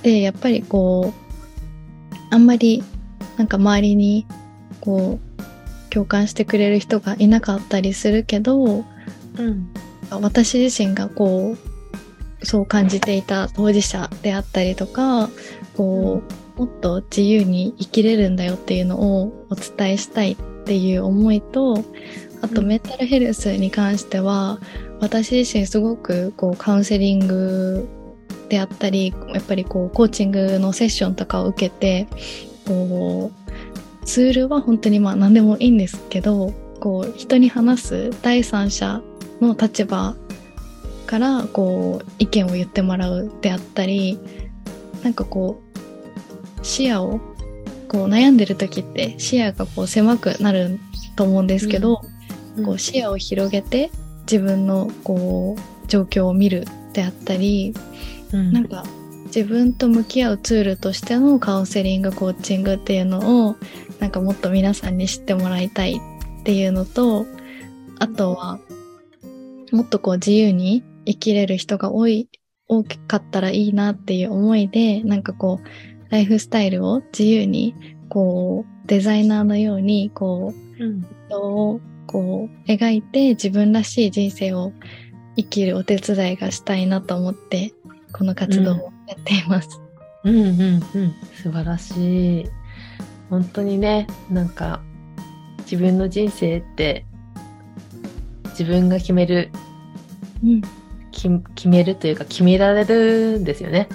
でやっぱりこうあんまりなんか周りにこう共感してくれる人がいなかったりするけどうん。私自身がこうそう感じていた当事者であったりとかこうもっと自由に生きれるんだよっていうのをお伝えしたいっていう思いとあとうん。メンタルヘルスに関しては私自身すごくこうカウンセリングであったりやっぱりこうコーチングのセッションとかを受けてこうツールは本当にまあ何でもいいんですけどこう人に話す第三者の立場からこう意見を言ってもらうであったりなんかこう視野をこう悩んでる時って視野がこう狭くなると思うんですけど、こう視野を広げて自分のこう状況を見るであったりうん。なんか自分と向き合うツールとしてのカウンセリングコーチングっていうのをなんかもっと皆さんに知ってもらいたいっていうのとあとはもっとこう自由に生きれる人が多い多かったらいいなっていう思いでなんかこうライフスタイルを自由にこうデザイナーのようにこううん。人をこう描いて自分らしい人生を生きるお手伝いがしたいなと思ってこの活動をやっています。うんうんうん。素晴らしい。本当にねなんか自分の人生って自分が決めるうん、き決めるというか決められるんですよね。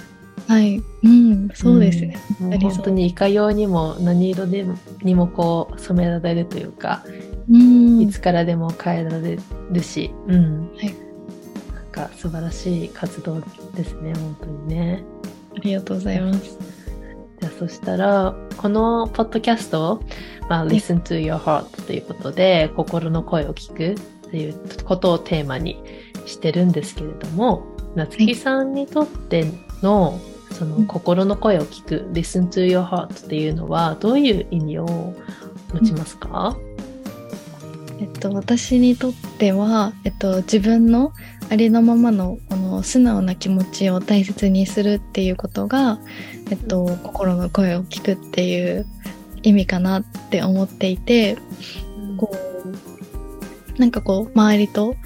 はい、うん、そうですね。もう当にそう。本当にいかようにも何色でもにもこう染められるというか、うん、いつからでも変えられるし、うん。はいか素晴らしい活動ですね本当にね。ありがとうございます。じゃあそしたらこのポッドキャストを、まあ、い Listen to your heart ということで心の声を聞くっていうことをテーマにしてるんですけれども夏木さんにとってのそのうん心の声を聞く Listen to your heart っていうのはどういう意味を持ちますか、えっと、私にとっては、えっと、自分のありのままのこの素直な気持ちを大切にするっていうことが、えっと、心の声を聞くっていう意味かなって思っていてこうなんかこう周りと、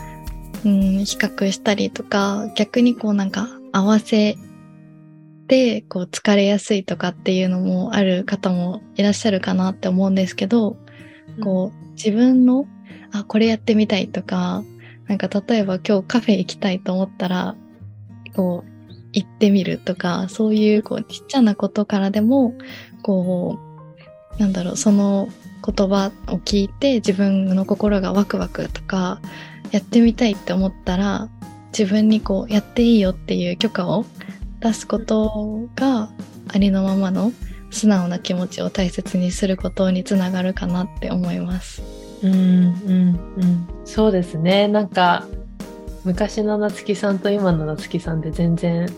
うん、比較したりとか逆にこうなんか合わせてこう疲れやすいとかっていうのもある方もいらっしゃるかなって思うんですけど、こう自分のあこれやってみたいとかなんか例えば今日カフェ行きたいと思ったらこう行ってみるとかそういうこうちっちゃなことからでもこうなんだろうその言葉を聞いて自分の心がワクワクとかやってみたいって思ったら自分にこうやっていいよっていう許可を出すことがありのままの素直な気持ちを大切にすることにつながるかなって思います。うんうんうんそうですね。なんか昔の夏木さんと今の夏木さんで全然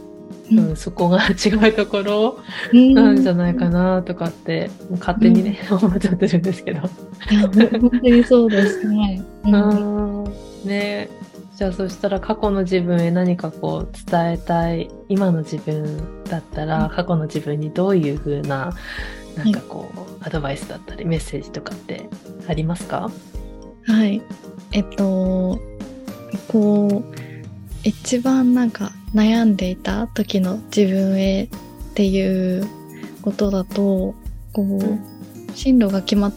うん、そこが違うところなんじゃないかなとかって、勝手にね、思っちゃってるんですけど。本当にそうですね。うん。うん。ね。じゃあそしたら過去の自分へ何かこう伝えたい今の自分だったら、うん。過去の自分にどういう風ななんかこう、アドバイスだったりメッセージとかってありますか？はい。えっと、こう、一番なんか悩んでいた時の自分へっていうことだと、こう、進路が決まっ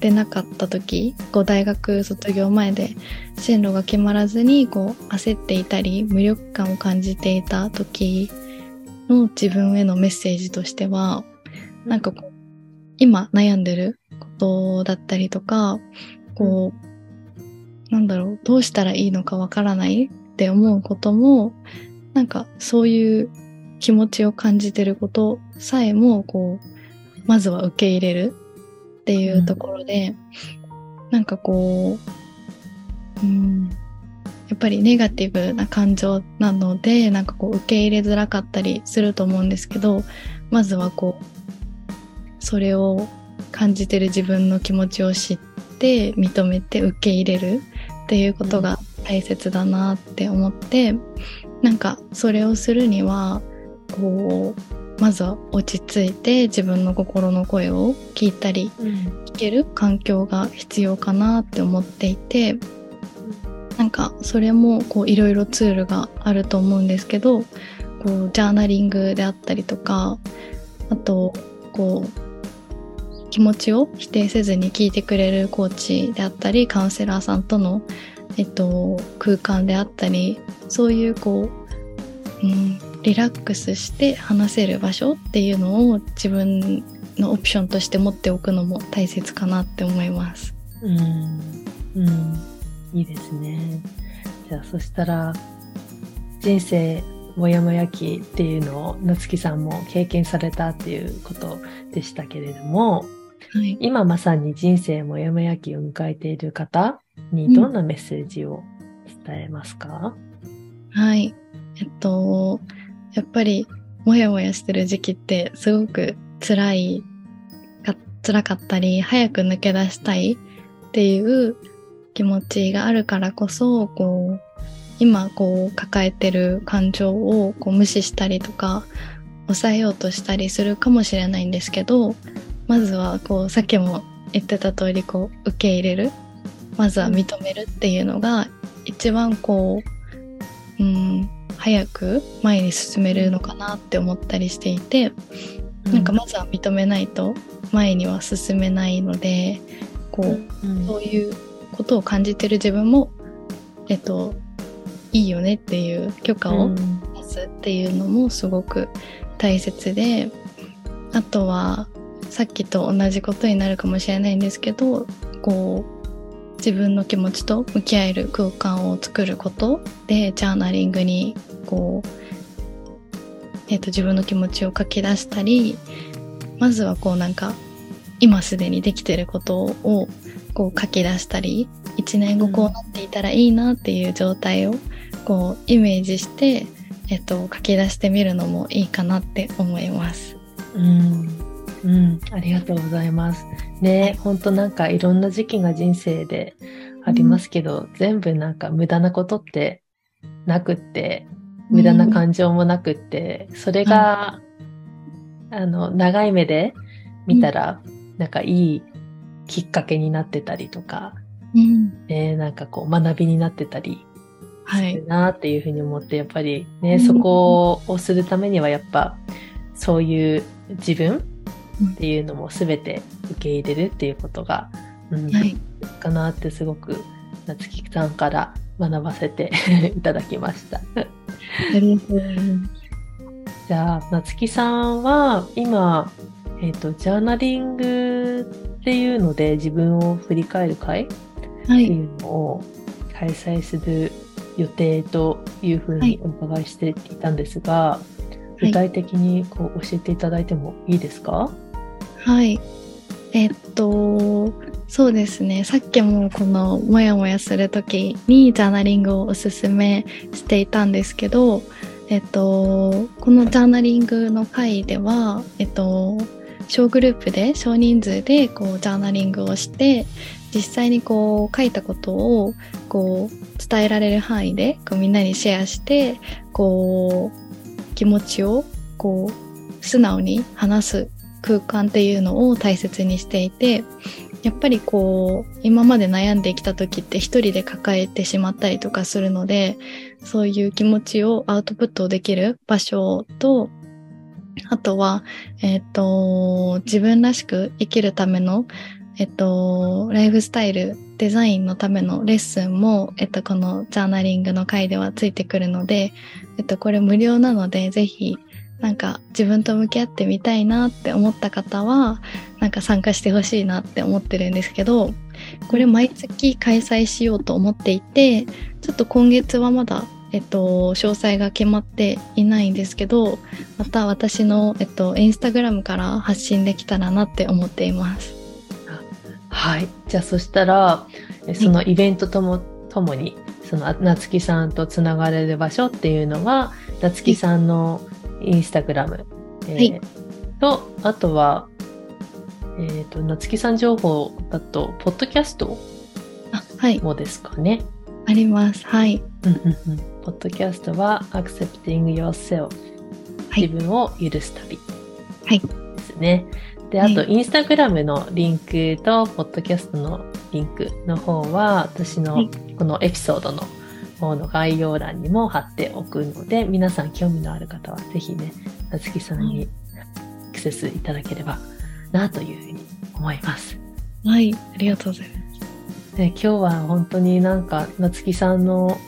てなかった時、こう大学卒業前で進路が決まらずに、こう焦っていたり、無力感を感じていた時の自分へのメッセージとしては、なんかこう、今悩んでることだったりとか、こう、なんだろう、どうしたらいいのかわからないって思うことも、なんかそういう気持ちを感じてることさえも、こう、まずは受け入れるっていうところで、なんかこう、うん、やっぱりネガティブな感情なので、なんかこう受け入れづらかったりすると思うんですけど、まずはこう、それを感じてる自分の気持ちを知って認めて受け入れるっていうことが大切だなって思って、なんかそれをするにはこうまずは落ち着いて自分の心の声を聞いたり聞ける環境が必要かなって思っていてなんかそれもいろいろツールがあると思うんですけどこうジャーナリングであったりとかあとこう気持ちを否定せずに聞いてくれるコーチであったりカウンセラーさんとの、えっと、空間であったりそういうこう、うん、リラックスして話せる場所っていうのを自分のオプションとして持っておくのも大切かなって思います。うんうんいいですねじゃあそしたら人生もやもや期っていうのを夏木さんも経験されたっていうことでしたけれどもはい、今まさに人生もやもや期を迎えている方にどんなメッセージを伝えますか、はい。えっと、やっぱり、もやもやしてる時期ってすごく辛いか、辛かったり、早く抜け出したいっていう気持ちがあるからこそ、こう、今こう抱えてる感情をこう無視したりとか、抑えようとしたりするかもしれないんですけど、まずはこう、さっきも言ってた通り、こう、受け入れる。まずは認めるっていうのが、一番こう、うん、早く前に進めるのかなって思ったりしていて、なんかまずは認めないと前には進めないので、こう、うん。そういうことを感じてる自分も、えっと、いいよねっていう許可を出すっていうのもすごく大切で、あとは、さっきと同じことになるかもしれないんですけど、こう、自分の気持ちと向き合える空間を作ることで、ジャーナリングに、こう、えっ、と、自分の気持ちを書き出したり、まずはこうなんか、今すでにできてることを、こう書き出したり、一年後こうなっていたらいいなっていう状態を、こう、イメージして、えっ、と、書き出してみるのもいいかなって思います。うん、うん、ありがとうございます。ね、本当なんかいろんな時期が人生でありますけど、全部なんか無駄なことってなくって、無駄な感情もなくって、それが、あの、長い目で見たら、なんかいいきっかけになってたりとか、うん。ね、なんかこう学びになってたりはいする。なっていうふうに思って、やっぱりね、うんそこをするためにはやっぱ、そういう自分っていうのも全て受け入れるっていうことが、うんはい。かなってすごく夏木さんから学ばせて いただきました。ありがとうございます。じゃあ夏木さんは今、えっとジャーナリングっていうので自分を振り返る会はい。っていうのを開催する予定というふうにお伺いしていたんですが、い具体的にこう教えていただいてもいいですか、はい。はいえっと、そうですね。さっきもこのもやもやするときにジャーナリングをおすすめしていたんですけど、えっと、このジャーナリングの回では、えっと、小グループで少人数でこうジャーナリングをして実際にこう書いたことをこう伝えられる範囲でこうみんなにシェアしてこう気持ちをこう素直に話す空間っていうのを大切にしていてやっぱりこう今まで悩んできた時って一人で抱えてしまったりとかするのでそういう気持ちをアウトプットできる場所とあとは、えっ、と、自分らしく生きるための、えっ、と、ライフスタイル、デザインのためのレッスンも、えっ、と、このジャーナリングの回ではついてくるので、えっ、と、これ無料なので、ぜひ、なんか自分と向き合ってみたいなって思った方は、なんか参加してほしいなって思ってるんですけど、これ毎月開催しようと思っていて、ちょっと今月はまだえっと、詳細が決まっていないんですけど、また私の、えっと、インスタグラムから発信できたらなって思っています。はい。じゃあ、そしたら、そのイベントとも、ともに、その、夏木さんとつながれる場所っていうのは、夏木さんのインスタグラム、はい、えー、と、あとは、えっ、ー、と、夏木さん情報だと、ポッドキャストもですかね。あります。はい。ポッドキャストは Accepting Yourself、はい、自分を許す旅。ですね。で、あと、インスタグラムのリンクと、ポッドキャストのリンクの方は、私のこのエピソードの方の概要欄にも貼っておくので、皆さん興味のある方は、ぜひね、なつきさんにアクセスいただければな、というふうに思います。はい、ありがとうございます。で今日は本当になんか夏木さんの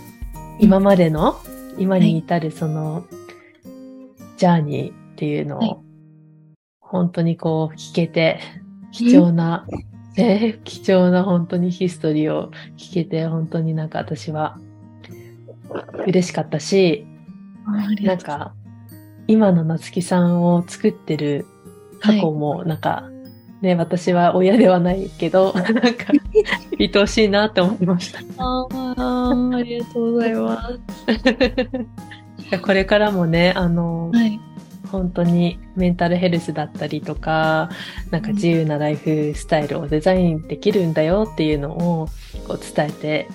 今までの、うん、今に至るその、ジャーニーっていうのを、はい、本当にこう聞けて貴重な、ね、貴重な本当にヒストリーを聞けて本当になんか私は嬉しかったしなんか今の夏木さんを作ってる過去もなんかね、私は親ではないけど、なんか、愛おしいなって思いました。ああ、ありがとうございます。これからもね、あの、はい、本当にメンタルヘルスだったりとか、なんか自由なライフスタイルをデザインできるんだよっていうのをこう伝えて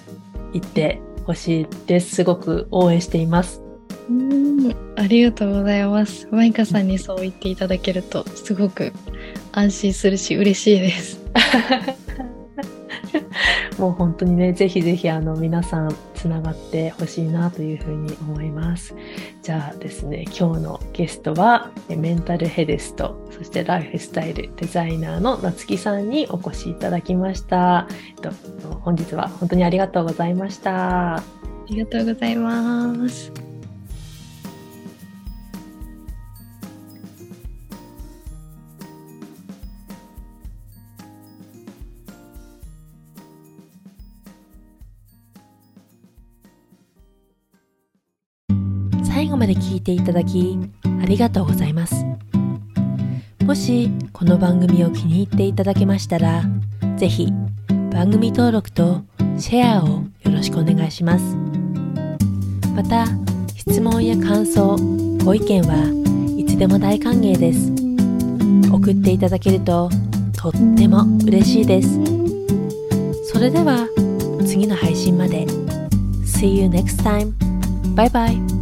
いってほしいです。すごく応援しています。うんありがとうございます。マイカさんにそう言っていただけるとすごく安心するし嬉しいです。もう本当にね、ぜひぜひあの皆さんつながってほしいなというふうに思います。じゃあですね、今日のゲストはメンタルヘルスと、そしてライフスタイルデザイナーの夏木さんにお越しいただきました。えっと、本日は本当にありがとうございました。ありがとうございます。最後まで聞いていただきありがとうございます。もしこの番組を気に入っていただけましたら是非番組登録とシェアをよろしくお願いします。また質問や感想ご意見はいつでも大歓迎です。送っていただけるととっても嬉しいです。それでは次の配信まで。See you next time. Bye bye.